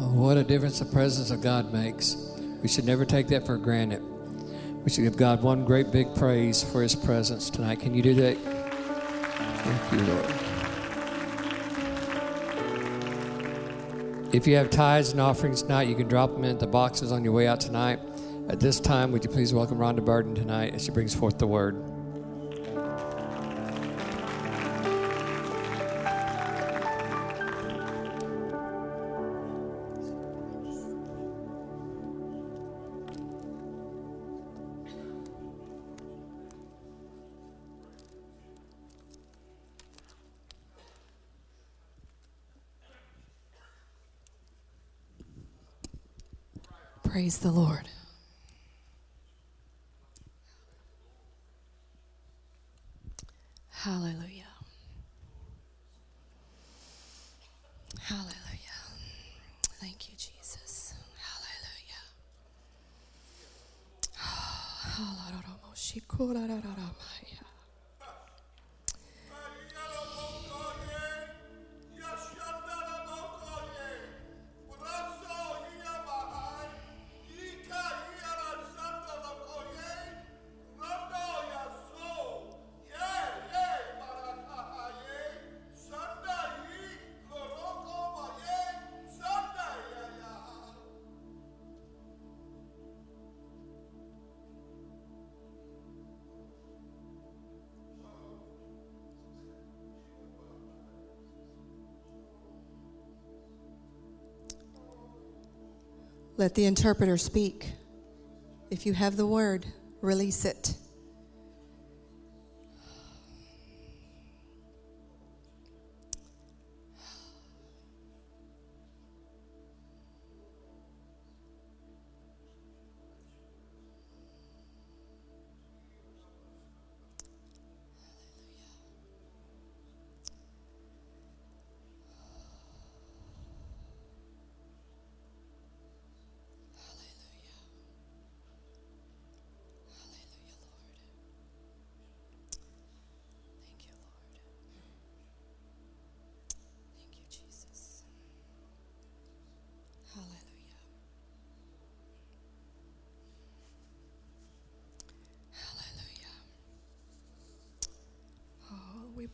Oh, what a difference the presence of God makes. We should never take that for granted. We should give God one great big praise for his presence tonight. Can you do that? Thank you, Lord. If you have tithes and offerings tonight, you can drop them in the boxes on your way out tonight. At this time, would you please welcome Rhonda Burden tonight as she brings forth the word? Praise the Lord. Hallelujah. Hallelujah. Thank you, Jesus. Hallelujah. Let the interpreter speak. If you have the word, release it.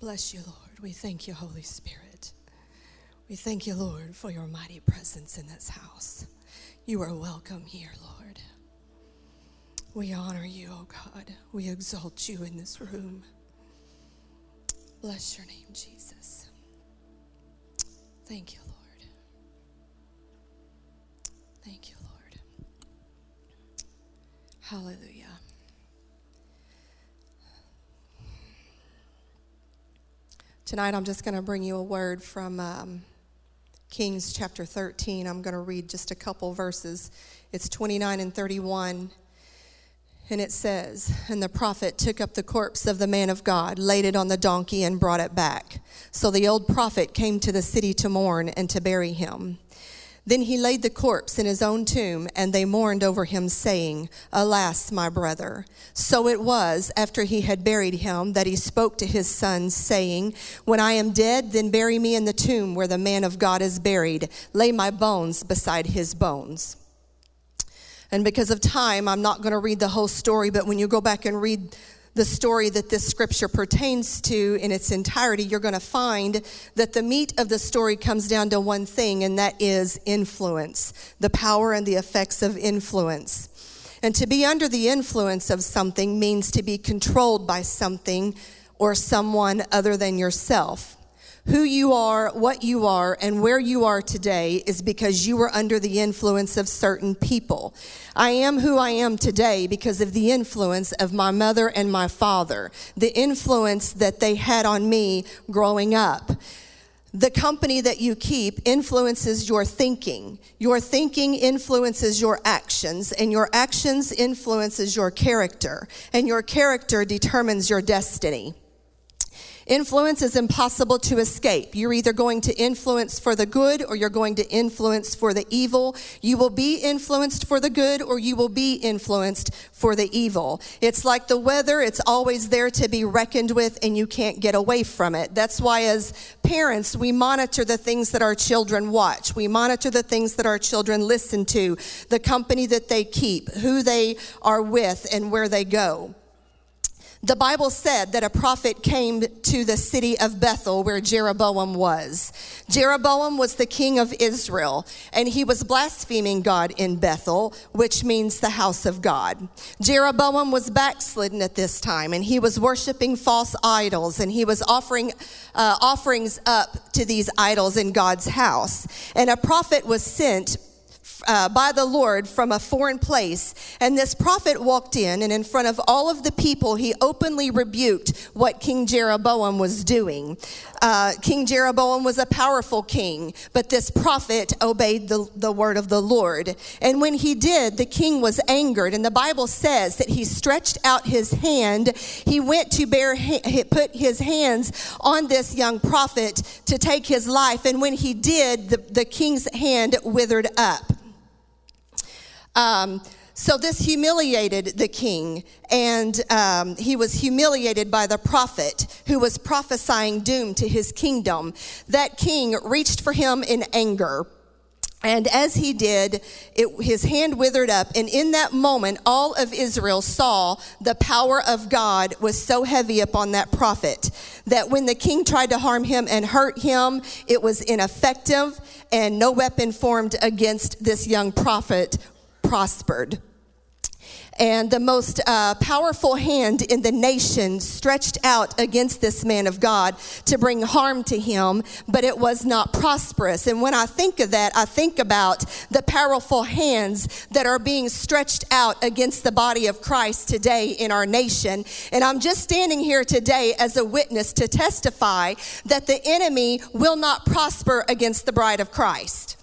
Bless you, Lord. We thank you, Holy Spirit. We thank you, Lord, for your mighty presence in this house. You are welcome here, Lord. We honor you, oh God. We exalt you in this room. Bless your name, Jesus. Thank you, Lord. Thank you, Lord. Hallelujah. Tonight, I'm just going to bring you a word from um, Kings chapter 13. I'm going to read just a couple verses. It's 29 and 31. And it says, And the prophet took up the corpse of the man of God, laid it on the donkey, and brought it back. So the old prophet came to the city to mourn and to bury him. Then he laid the corpse in his own tomb, and they mourned over him, saying, Alas, my brother. So it was, after he had buried him, that he spoke to his sons, saying, When I am dead, then bury me in the tomb where the man of God is buried. Lay my bones beside his bones. And because of time, I'm not going to read the whole story, but when you go back and read the story that this scripture pertains to in its entirety, you're going to find that the meat of the story comes down to one thing, and that is influence, the power and the effects of influence. And to be under the influence of something means to be controlled by something or someone other than yourself. Who you are, what you are, and where you are today is because you were under the influence of certain people. I am who I am today because of the influence of my mother and my father, the influence that they had on me growing up. The company that you keep influences your thinking. Your thinking influences your actions, and your actions influences your character, and your character determines your destiny. Influence is impossible to escape. You're either going to influence for the good or you're going to influence for the evil. You will be influenced for the good or you will be influenced for the evil. It's like the weather, it's always there to be reckoned with and you can't get away from it. That's why, as parents, we monitor the things that our children watch. We monitor the things that our children listen to, the company that they keep, who they are with, and where they go. The Bible said that a prophet came to the city of Bethel where Jeroboam was. Jeroboam was the king of Israel, and he was blaspheming God in Bethel, which means the house of God. Jeroboam was backslidden at this time, and he was worshiping false idols, and he was offering uh, offerings up to these idols in God's house. And a prophet was sent uh, by the Lord from a foreign place. And this prophet walked in, and in front of all of the people, he openly rebuked what King Jeroboam was doing. Uh, king Jeroboam was a powerful king, but this prophet obeyed the, the word of the Lord. And when he did, the king was angered. And the Bible says that he stretched out his hand. He went to bear, put his hands on this young prophet to take his life. And when he did, the, the king's hand withered up. Um, so this humiliated the king, and um, he was humiliated by the prophet who was prophesying doom to his kingdom. That king reached for him in anger. And as he did, it, his hand withered up. And in that moment, all of Israel saw the power of God was so heavy upon that prophet that when the king tried to harm him and hurt him, it was ineffective, and no weapon formed against this young prophet prospered. And the most uh, powerful hand in the nation stretched out against this man of God to bring harm to him, but it was not prosperous. And when I think of that, I think about the powerful hands that are being stretched out against the body of Christ today in our nation. And I'm just standing here today as a witness to testify that the enemy will not prosper against the bride of Christ.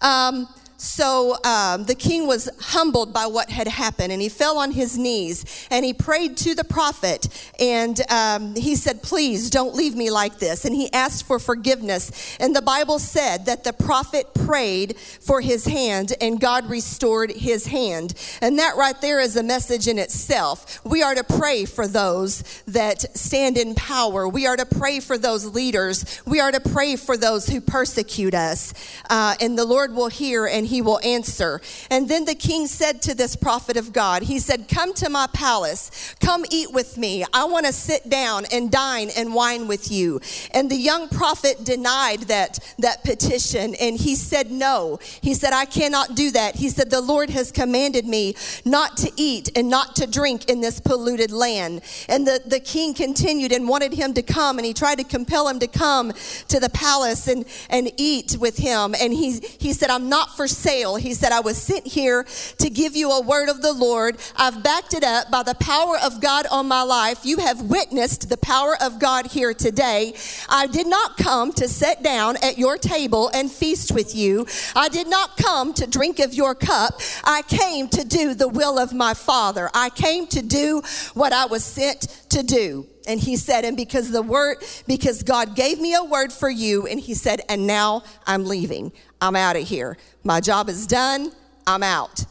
Um, so um, the king was humbled by what had happened, and he fell on his knees and he prayed to the prophet. And um, he said, Please don't leave me like this. And he asked for forgiveness. And the Bible said that the prophet prayed for his hand, and God restored his hand. And that right there is a message in itself. We are to pray for those that stand in power, we are to pray for those leaders, we are to pray for those who persecute us. Uh, and the Lord will hear and he will answer. And then the king said to this prophet of God, He said, Come to my palace, come eat with me. I want to sit down and dine and wine with you. And the young prophet denied that, that petition and he said, No. He said, I cannot do that. He said, The Lord has commanded me not to eat and not to drink in this polluted land. And the, the king continued and wanted him to come, and he tried to compel him to come to the palace and, and eat with him. And he, he said, I'm not for He said, I was sent here to give you a word of the Lord. I've backed it up by the power of God on my life. You have witnessed the power of God here today. I did not come to sit down at your table and feast with you. I did not come to drink of your cup. I came to do the will of my Father. I came to do what I was sent to do. And he said, and because the word, because God gave me a word for you, and he said, and now I'm leaving. I'm out of here. My job is done. I'm out.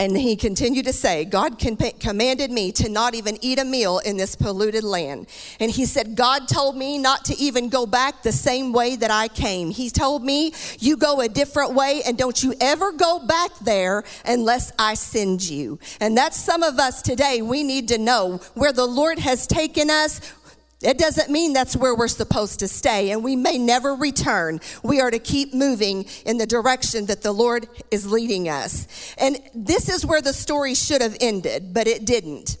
And he continued to say, God commanded me to not even eat a meal in this polluted land. And he said, God told me not to even go back the same way that I came. He told me, You go a different way, and don't you ever go back there unless I send you. And that's some of us today. We need to know where the Lord has taken us. It doesn't mean that's where we're supposed to stay, and we may never return. We are to keep moving in the direction that the Lord is leading us. And this is where the story should have ended, but it didn't.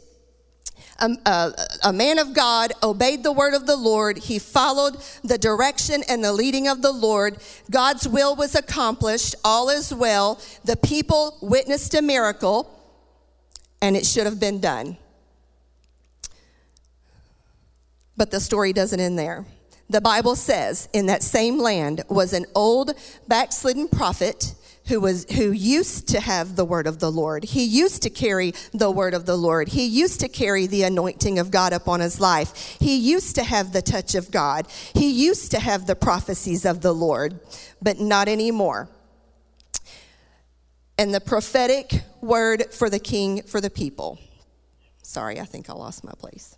Um, uh, a man of God obeyed the word of the Lord. He followed the direction and the leading of the Lord. God's will was accomplished. All is well. The people witnessed a miracle, and it should have been done. But the story doesn't end there. The Bible says in that same land was an old backslidden prophet who was who used to have the word of the Lord. He used to carry the word of the Lord. He used to carry the anointing of God upon his life. He used to have the touch of God. He used to have the prophecies of the Lord, but not anymore. And the prophetic word for the king for the people. Sorry, I think I lost my place.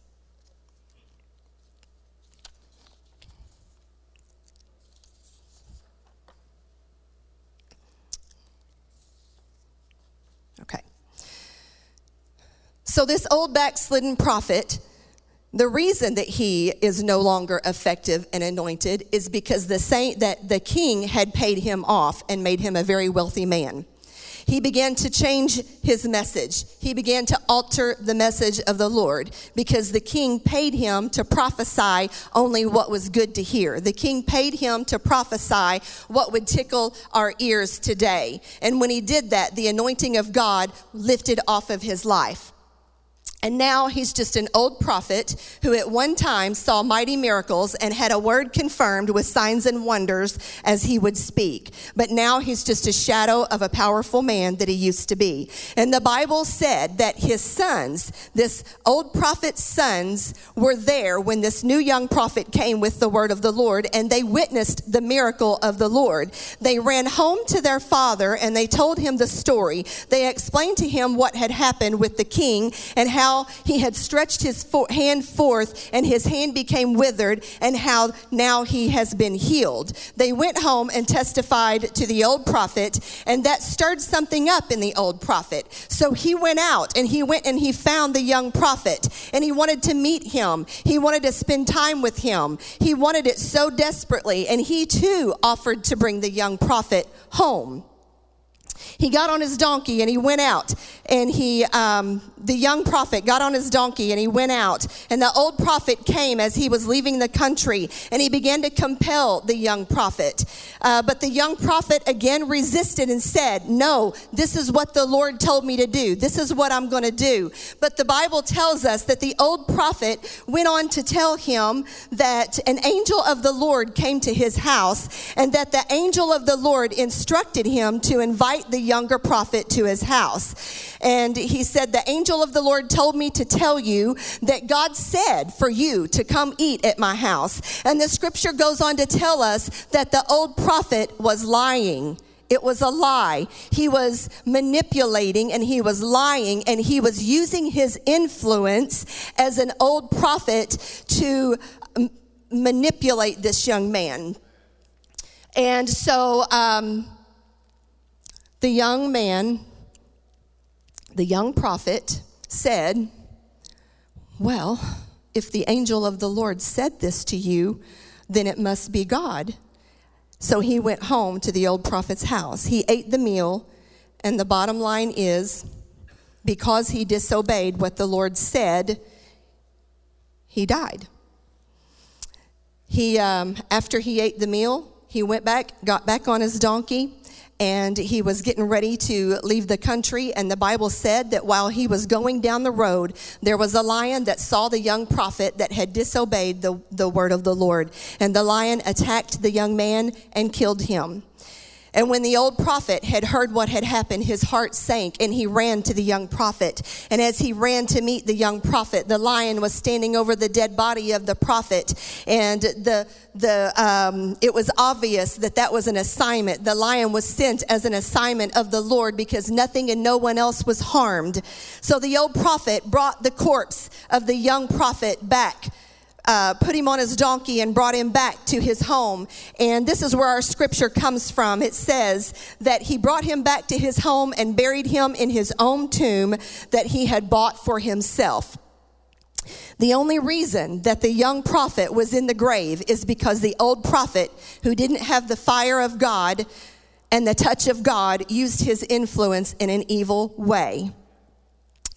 So, this old backslidden prophet, the reason that he is no longer effective and anointed is because the saint that the king had paid him off and made him a very wealthy man. He began to change his message. He began to alter the message of the Lord because the king paid him to prophesy only what was good to hear. The king paid him to prophesy what would tickle our ears today. And when he did that, the anointing of God lifted off of his life. And now he's just an old prophet who at one time saw mighty miracles and had a word confirmed with signs and wonders as he would speak. But now he's just a shadow of a powerful man that he used to be. And the Bible said that his sons, this old prophet's sons, were there when this new young prophet came with the word of the Lord and they witnessed the miracle of the Lord. They ran home to their father and they told him the story. They explained to him what had happened with the king and how how he had stretched his hand forth and his hand became withered, and how now he has been healed. They went home and testified to the old prophet, and that stirred something up in the old prophet. So he went out and he went and he found the young prophet, and he wanted to meet him. He wanted to spend time with him. He wanted it so desperately, and he too offered to bring the young prophet home he got on his donkey and he went out and he um, the young prophet got on his donkey and he went out and the old prophet came as he was leaving the country and he began to compel the young prophet. Uh, but the young prophet again resisted and said no this is what the lord told me to do. This is what i'm going to do. But the bible tells us that the old prophet went on to tell him that an angel of the lord came to his house and that the angel of the lord instructed him to invite the younger prophet to his house. And he said, The angel of the Lord told me to tell you that God said for you to come eat at my house. And the scripture goes on to tell us that the old prophet was lying. It was a lie. He was manipulating and he was lying and he was using his influence as an old prophet to manipulate this young man. And so um, the young man the young prophet said, Well, if the angel of the Lord said this to you, then it must be God. So he went home to the old prophet's house. He ate the meal, and the bottom line is because he disobeyed what the Lord said, he died. He, um, after he ate the meal, he went back, got back on his donkey, and he was getting ready to leave the country. And the Bible said that while he was going down the road, there was a lion that saw the young prophet that had disobeyed the, the word of the Lord. And the lion attacked the young man and killed him. And when the old prophet had heard what had happened, his heart sank and he ran to the young prophet. And as he ran to meet the young prophet, the lion was standing over the dead body of the prophet. And the, the, um, it was obvious that that was an assignment. The lion was sent as an assignment of the Lord because nothing and no one else was harmed. So the old prophet brought the corpse of the young prophet back uh, put him on his donkey and brought him back to his home. And this is where our scripture comes from. It says that he brought him back to his home and buried him in his own tomb that he had bought for himself. The only reason that the young prophet was in the grave is because the old prophet, who didn't have the fire of God and the touch of God, used his influence in an evil way.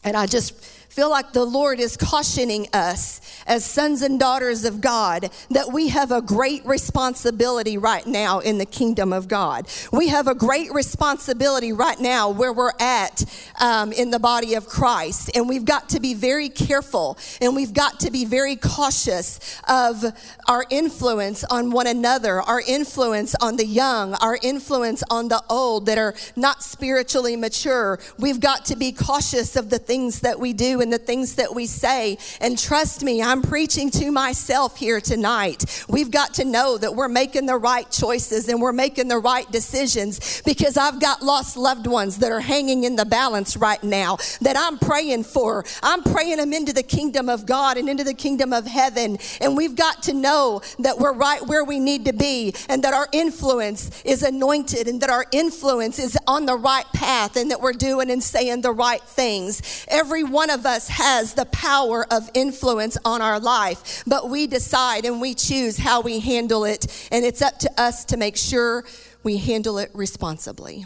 And I just feel like the Lord is cautioning us as sons and daughters of God that we have a great responsibility right now in the kingdom of God. We have a great responsibility right now where we're at um, in the body of Christ. And we've got to be very careful and we've got to be very cautious of our influence on one another, our influence on the young, our influence on the old that are not spiritually mature. We've got to be cautious of the things that we do the things that we say. And trust me, I'm preaching to myself here tonight. We've got to know that we're making the right choices and we're making the right decisions because I've got lost loved ones that are hanging in the balance right now that I'm praying for. I'm praying them into the kingdom of God and into the kingdom of heaven. And we've got to know that we're right where we need to be and that our influence is anointed and that our influence is on the right path and that we're doing and saying the right things. Every one of us has the power of influence on our life, but we decide and we choose how we handle it. And it's up to us to make sure we handle it responsibly.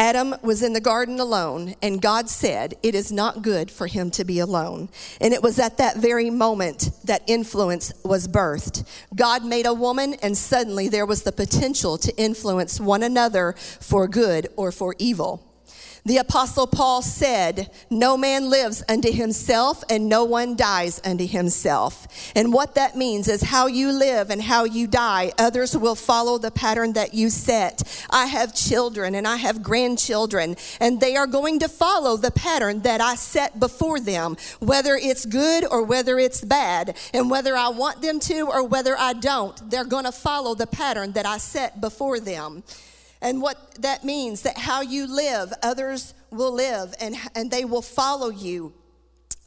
Adam was in the garden alone, and God said, It is not good for him to be alone. And it was at that very moment that influence was birthed. God made a woman, and suddenly there was the potential to influence one another for good or for evil. The Apostle Paul said, No man lives unto himself, and no one dies unto himself. And what that means is how you live and how you die, others will follow the pattern that you set. I have children and I have grandchildren, and they are going to follow the pattern that I set before them, whether it's good or whether it's bad. And whether I want them to or whether I don't, they're going to follow the pattern that I set before them and what that means that how you live, others will live and, and they will follow you.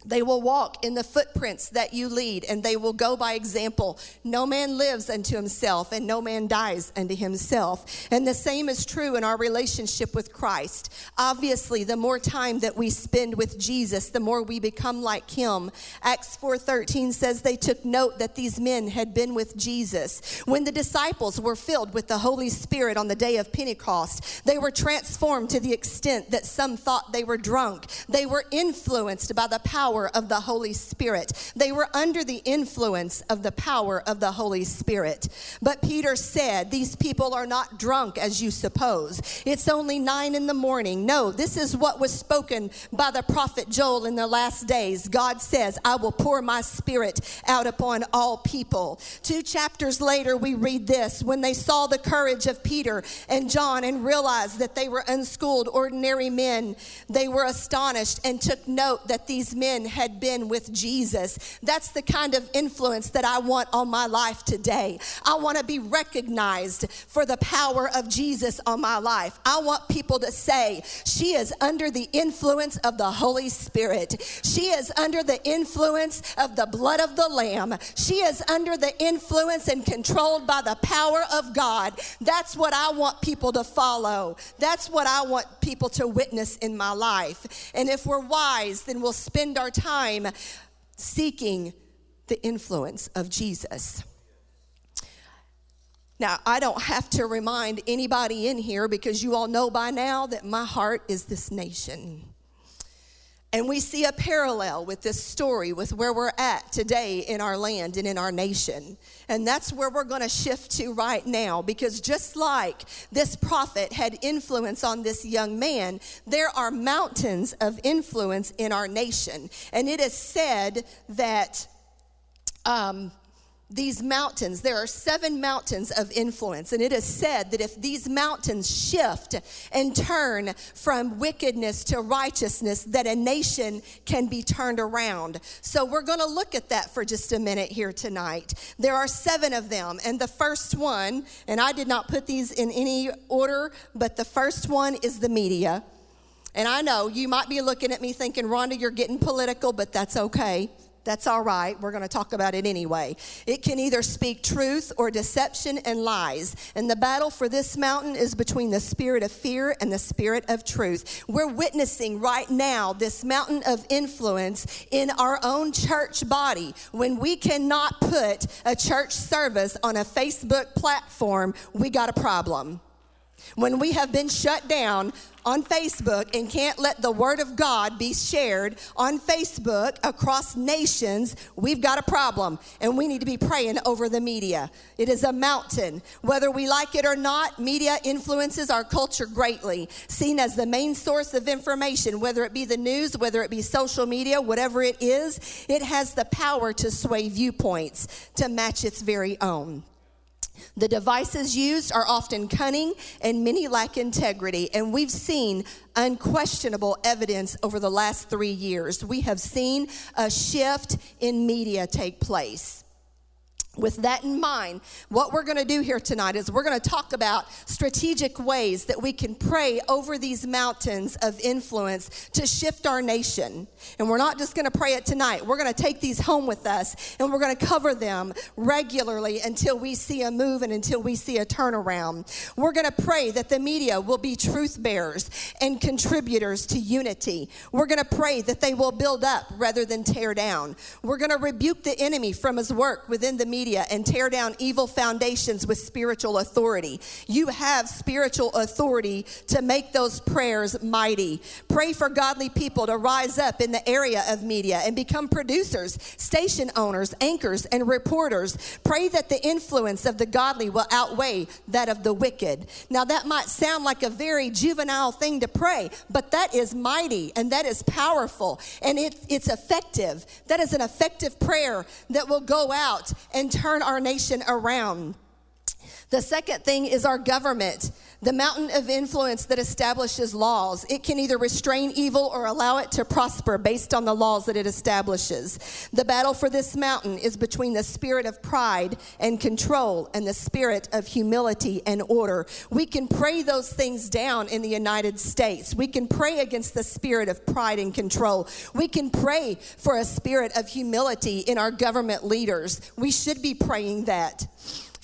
They will walk in the footprints that you lead, and they will go by example. No man lives unto himself, and no man dies unto himself. And the same is true in our relationship with Christ. Obviously, the more time that we spend with Jesus, the more we become like him. Acts 4:13 says they took note that these men had been with Jesus. When the disciples were filled with the Holy Spirit on the day of Pentecost, they were transformed to the extent that some thought they were drunk. They were influenced by the power power of the Holy Spirit. They were under the influence of the power of the Holy Spirit. But Peter said, These people are not drunk as you suppose. It's only nine in the morning. No, this is what was spoken by the prophet Joel in the last days. God says, I will pour my spirit out upon all people. Two chapters later, we read this when they saw the courage of Peter and John and realized that they were unschooled, ordinary men, they were astonished and took note that these men had been with Jesus. That's the kind of influence that I want on my life today. I want to be recognized for the power of Jesus on my life. I want people to say, she is under the influence of the Holy Spirit. She is under the influence of the blood of the Lamb. She is under the influence and controlled by the power of God. That's what I want people to follow. That's what I want people to witness in my life. And if we're wise, then we'll spend our time seeking the influence of Jesus. Now, I don't have to remind anybody in here because you all know by now that my heart is this nation. And we see a parallel with this story with where we're at today in our land and in our nation. And that's where we're going to shift to right now because just like this prophet had influence on this young man, there are mountains of influence in our nation. And it is said that. Um, these mountains, there are seven mountains of influence. And it is said that if these mountains shift and turn from wickedness to righteousness, that a nation can be turned around. So we're going to look at that for just a minute here tonight. There are seven of them. And the first one, and I did not put these in any order, but the first one is the media. And I know you might be looking at me thinking, Rhonda, you're getting political, but that's okay. That's all right. We're going to talk about it anyway. It can either speak truth or deception and lies. And the battle for this mountain is between the spirit of fear and the spirit of truth. We're witnessing right now this mountain of influence in our own church body. When we cannot put a church service on a Facebook platform, we got a problem. When we have been shut down on Facebook and can't let the Word of God be shared on Facebook across nations, we've got a problem and we need to be praying over the media. It is a mountain. Whether we like it or not, media influences our culture greatly, seen as the main source of information, whether it be the news, whether it be social media, whatever it is, it has the power to sway viewpoints to match its very own. The devices used are often cunning and many lack integrity. And we've seen unquestionable evidence over the last three years. We have seen a shift in media take place. With that in mind, what we're going to do here tonight is we're going to talk about strategic ways that we can pray over these mountains of influence to shift our nation. And we're not just going to pray it tonight. We're going to take these home with us and we're going to cover them regularly until we see a move and until we see a turnaround. We're going to pray that the media will be truth bearers and contributors to unity. We're going to pray that they will build up rather than tear down. We're going to rebuke the enemy from his work within the media media and tear down evil foundations with spiritual authority. You have spiritual authority to make those prayers mighty. Pray for godly people to rise up in the area of media and become producers, station owners, anchors, and reporters. Pray that the influence of the godly will outweigh that of the wicked. Now, that might sound like a very juvenile thing to pray, but that is mighty and that is powerful and it, it's effective. That is an effective prayer that will go out and turn our nation around. The second thing is our government, the mountain of influence that establishes laws. It can either restrain evil or allow it to prosper based on the laws that it establishes. The battle for this mountain is between the spirit of pride and control and the spirit of humility and order. We can pray those things down in the United States. We can pray against the spirit of pride and control. We can pray for a spirit of humility in our government leaders. We should be praying that.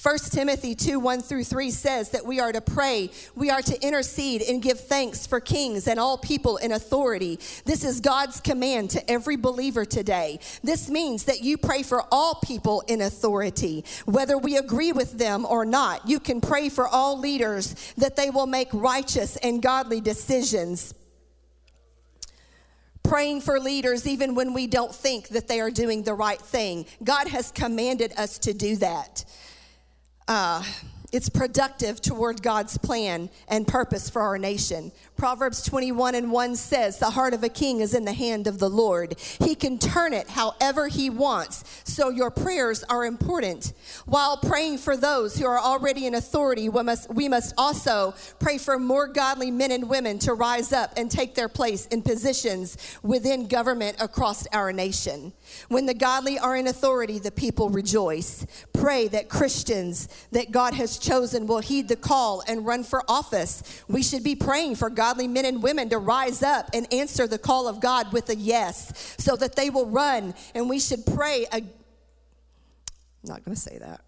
1 Timothy 2 1 through 3 says that we are to pray, we are to intercede and give thanks for kings and all people in authority. This is God's command to every believer today. This means that you pray for all people in authority, whether we agree with them or not. You can pray for all leaders that they will make righteous and godly decisions praying for leaders even when we don't think that they are doing the right thing. God has commanded us to do that uh, it's productive toward God's plan and purpose for our nation. Proverbs 21 and 1 says, The heart of a king is in the hand of the Lord. He can turn it however he wants. So your prayers are important. While praying for those who are already in authority, we must, we must also pray for more godly men and women to rise up and take their place in positions within government across our nation. When the godly are in authority, the people rejoice. Pray that Christians that God has chosen will heed the call and run for office. We should be praying for godly men and women to rise up and answer the call of God with a yes so that they will run. And we should pray. I'm not going to say that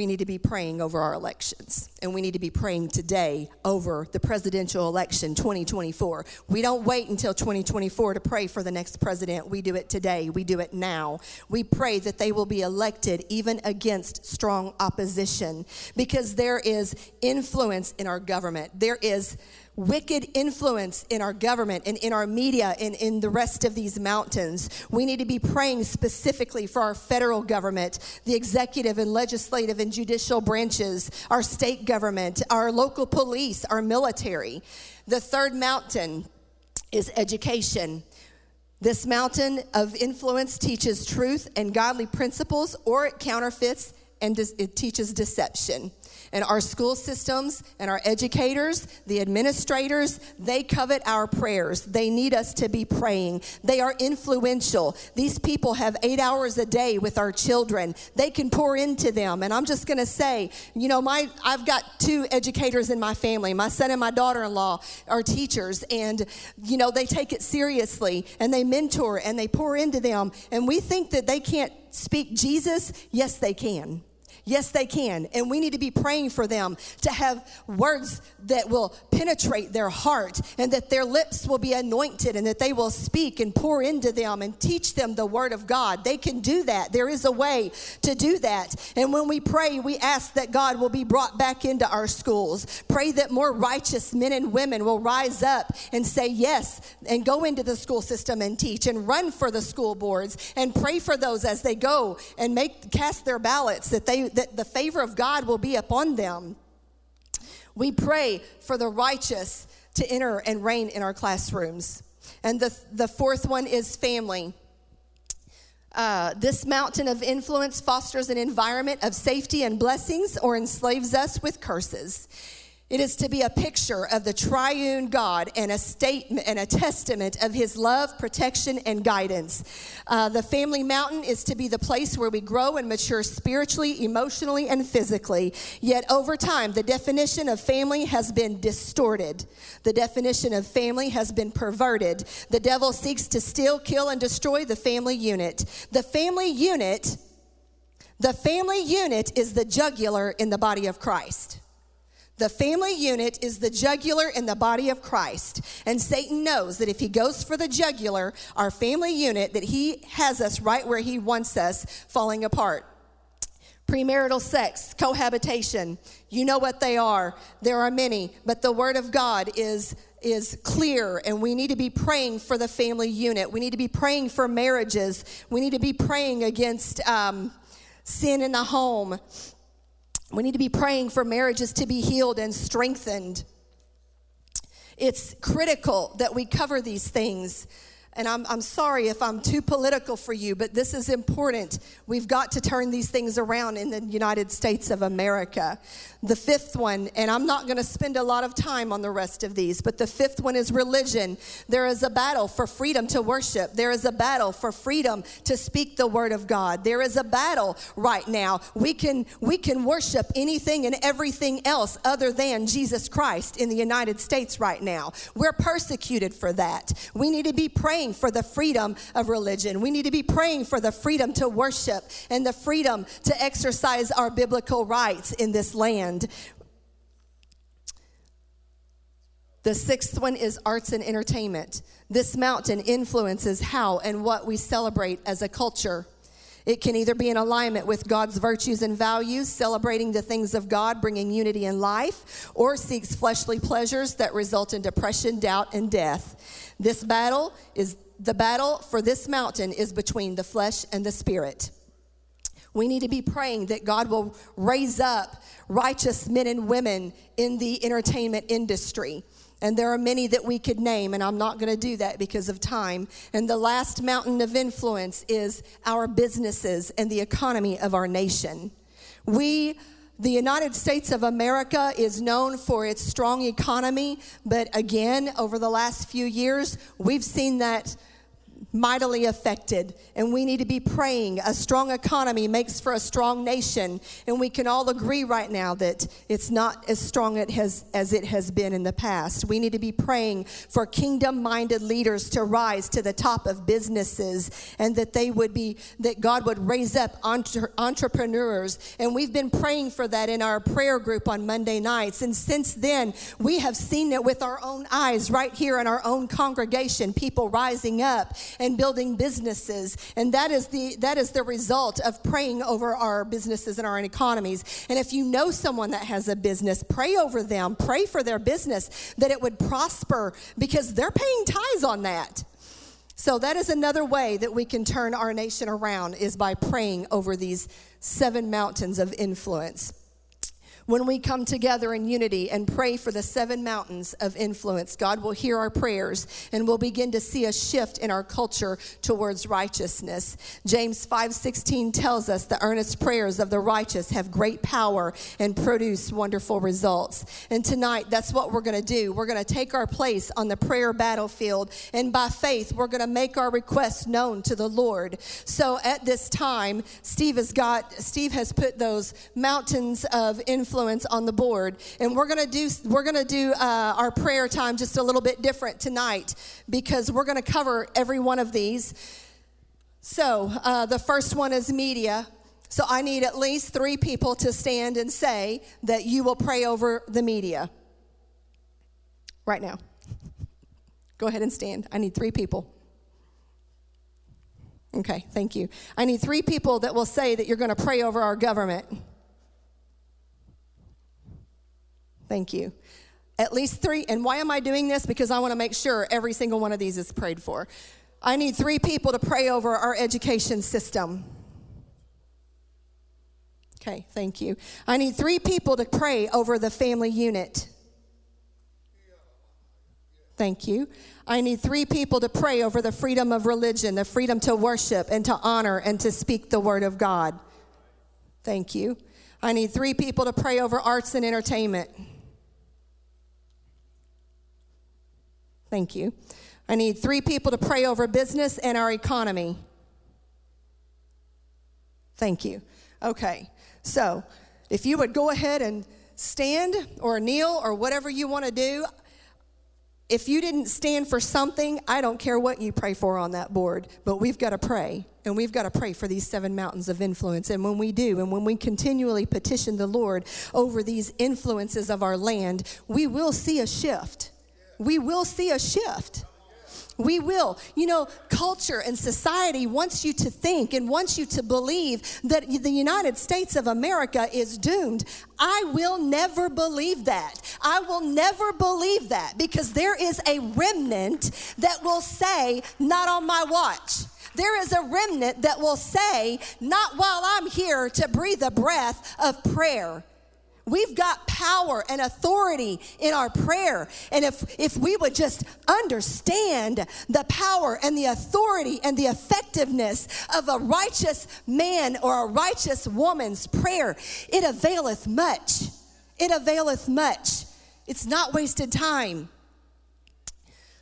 we need to be praying over our elections. And we need to be praying today over the presidential election 2024. We don't wait until 2024 to pray for the next president. We do it today. We do it now. We pray that they will be elected even against strong opposition because there is influence in our government. There is wicked influence in our government and in our media and in the rest of these mountains. We need to be praying specifically for our federal government, the executive and legislative and judicial branches, our state government, our local police, our military. The third mountain is education. This mountain of influence teaches truth and godly principles, or it counterfeits and it teaches deception. And our school systems and our educators, the administrators, they covet our prayers. They need us to be praying. They are influential. These people have eight hours a day with our children. They can pour into them. And I'm just going to say, you know, my I've got two educators in my family. My son and my daughter-in-law are teachers, and you know they take it seriously and they mentor and they pour into them. And we think that they can't speak Jesus. Yes, they can. Yes, they can. And we need to be praying for them to have words that will penetrate their heart and that their lips will be anointed and that they will speak and pour into them and teach them the word of God. They can do that. There is a way to do that. And when we pray, we ask that God will be brought back into our schools. Pray that more righteous men and women will rise up and say yes and go into the school system and teach and run for the school boards and pray for those as they go and make cast their ballots that they that the favor of God will be upon them. We pray for the righteous to enter and reign in our classrooms. And the, the fourth one is family. Uh, this mountain of influence fosters an environment of safety and blessings or enslaves us with curses. It is to be a picture of the triune God and a statement and a testament of his love, protection, and guidance. Uh, the family mountain is to be the place where we grow and mature spiritually, emotionally, and physically. Yet over time, the definition of family has been distorted. The definition of family has been perverted. The devil seeks to steal, kill, and destroy the family unit. The family unit, the family unit is the jugular in the body of Christ. The family unit is the jugular in the body of Christ. And Satan knows that if he goes for the jugular, our family unit, that he has us right where he wants us, falling apart. Premarital sex, cohabitation, you know what they are. There are many, but the word of God is is clear and we need to be praying for the family unit. We need to be praying for marriages. We need to be praying against um, sin in the home. We need to be praying for marriages to be healed and strengthened. It's critical that we cover these things and I'm, I'm sorry if I'm too political for you, but this is important. We've got to turn these things around in the United States of America. The fifth one, and I'm not going to spend a lot of time on the rest of these, but the fifth one is religion. There is a battle for freedom to worship, there is a battle for freedom to speak the word of God. There is a battle right now. We can, we can worship anything and everything else other than Jesus Christ in the United States right now. We're persecuted for that. We need to be praying praying for the freedom of religion. We need to be praying for the freedom to worship and the freedom to exercise our biblical rights in this land. The sixth one is arts and entertainment. This mountain influences how and what we celebrate as a culture. It can either be in alignment with God's virtues and values, celebrating the things of God, bringing unity in life, or seeks fleshly pleasures that result in depression, doubt, and death. This battle is the battle for this mountain is between the flesh and the spirit. We need to be praying that God will raise up righteous men and women in the entertainment industry. And there are many that we could name, and I'm not going to do that because of time. And the last mountain of influence is our businesses and the economy of our nation. We the United States of America is known for its strong economy, but again, over the last few years, we've seen that mightily affected. And we need to be praying. A strong economy makes for a strong nation. And we can all agree right now that it's not as strong it has, as it has been in the past. We need to be praying for kingdom minded leaders to rise to the top of businesses and that they would be, that God would raise up entre- entrepreneurs. And we've been praying for that in our prayer group on Monday nights. And since then, we have seen it with our own eyes right here in our own congregation, people rising up and building businesses. And that is the that is the result of praying over our businesses and our economies. And if you know someone that has a business, pray over them, pray for their business that it would prosper because they're paying tithes on that. So that is another way that we can turn our nation around is by praying over these seven mountains of influence when we come together in unity and pray for the seven mountains of influence, God will hear our prayers and we'll begin to see a shift in our culture towards righteousness. James 5:16 tells us the earnest prayers of the righteous have great power and produce wonderful results. And tonight that's what we're going to do. We're going to take our place on the prayer battlefield and by faith we're going to make our requests known to the Lord. So at this time, Steve has got Steve has put those mountains of influence influence on the board. And we're to do we're to do uh, our prayer time just a little bit different tonight because we're to cover every one of these. So uh, the first one is media. So I need at least three people to stand and say that you will pray over the media. Right now. Go ahead and stand. I need three people. Okay, thank you. I need three people that will say that you're going to pray over our government. Thank you. At least three. And why am I doing this? Because I want to make sure every single one of these is prayed for. I need three people to pray over our education system. Okay, thank you. I need three people to pray over the family unit. Thank you. I need three people to pray over the freedom of religion, the freedom to worship and to honor and to speak the word of God. Thank you. I need three people to pray over arts and entertainment. Thank you. I need three people to pray over business and our economy. Thank you. Okay. So, if you would go ahead and stand or kneel or whatever you want to do, if you didn't stand for something, I don't care what you pray for on that board, but we've got to pray. And we've got to pray for these seven mountains of influence. And when we do, and when we continually petition the Lord over these influences of our land, we will see a shift. We will see a shift. We will. You know, culture and society wants you to think and wants you to believe that the United States of America is doomed. I will never believe that. I will never believe that because there is a remnant that will say, Not on my watch. There is a remnant that will say, Not while I'm here to breathe a breath of prayer. We've got power and authority in our prayer. And if, if we would just understand the power and the authority and the effectiveness of a righteous man or a righteous woman's prayer, it availeth much. It availeth much. It's not wasted time.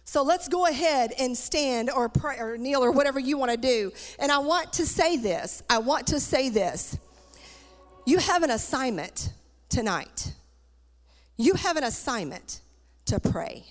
So let's go ahead and stand or pray or kneel or whatever you want to do. And I want to say this. I want to say this. You have an assignment tonight. You have an assignment to pray.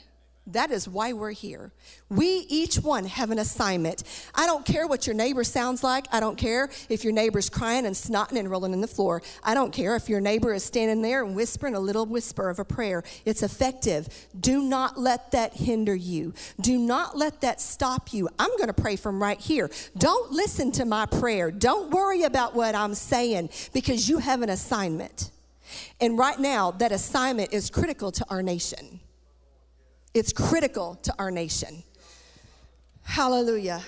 That is why we're here. We each one have an assignment. I don't care what your neighbor sounds like. I don't care if your neighbor's crying and snotting and rolling in the floor. I don't care if your neighbor is standing there and whispering a little whisper of a prayer. It's effective. Do not let that hinder you. Do not let that stop you. I'm going to pray from right here. Don't listen to my prayer. Don't worry about what I'm saying because you have an assignment. And right now, that assignment is critical to our nation. It's critical to our nation. Hallelujah.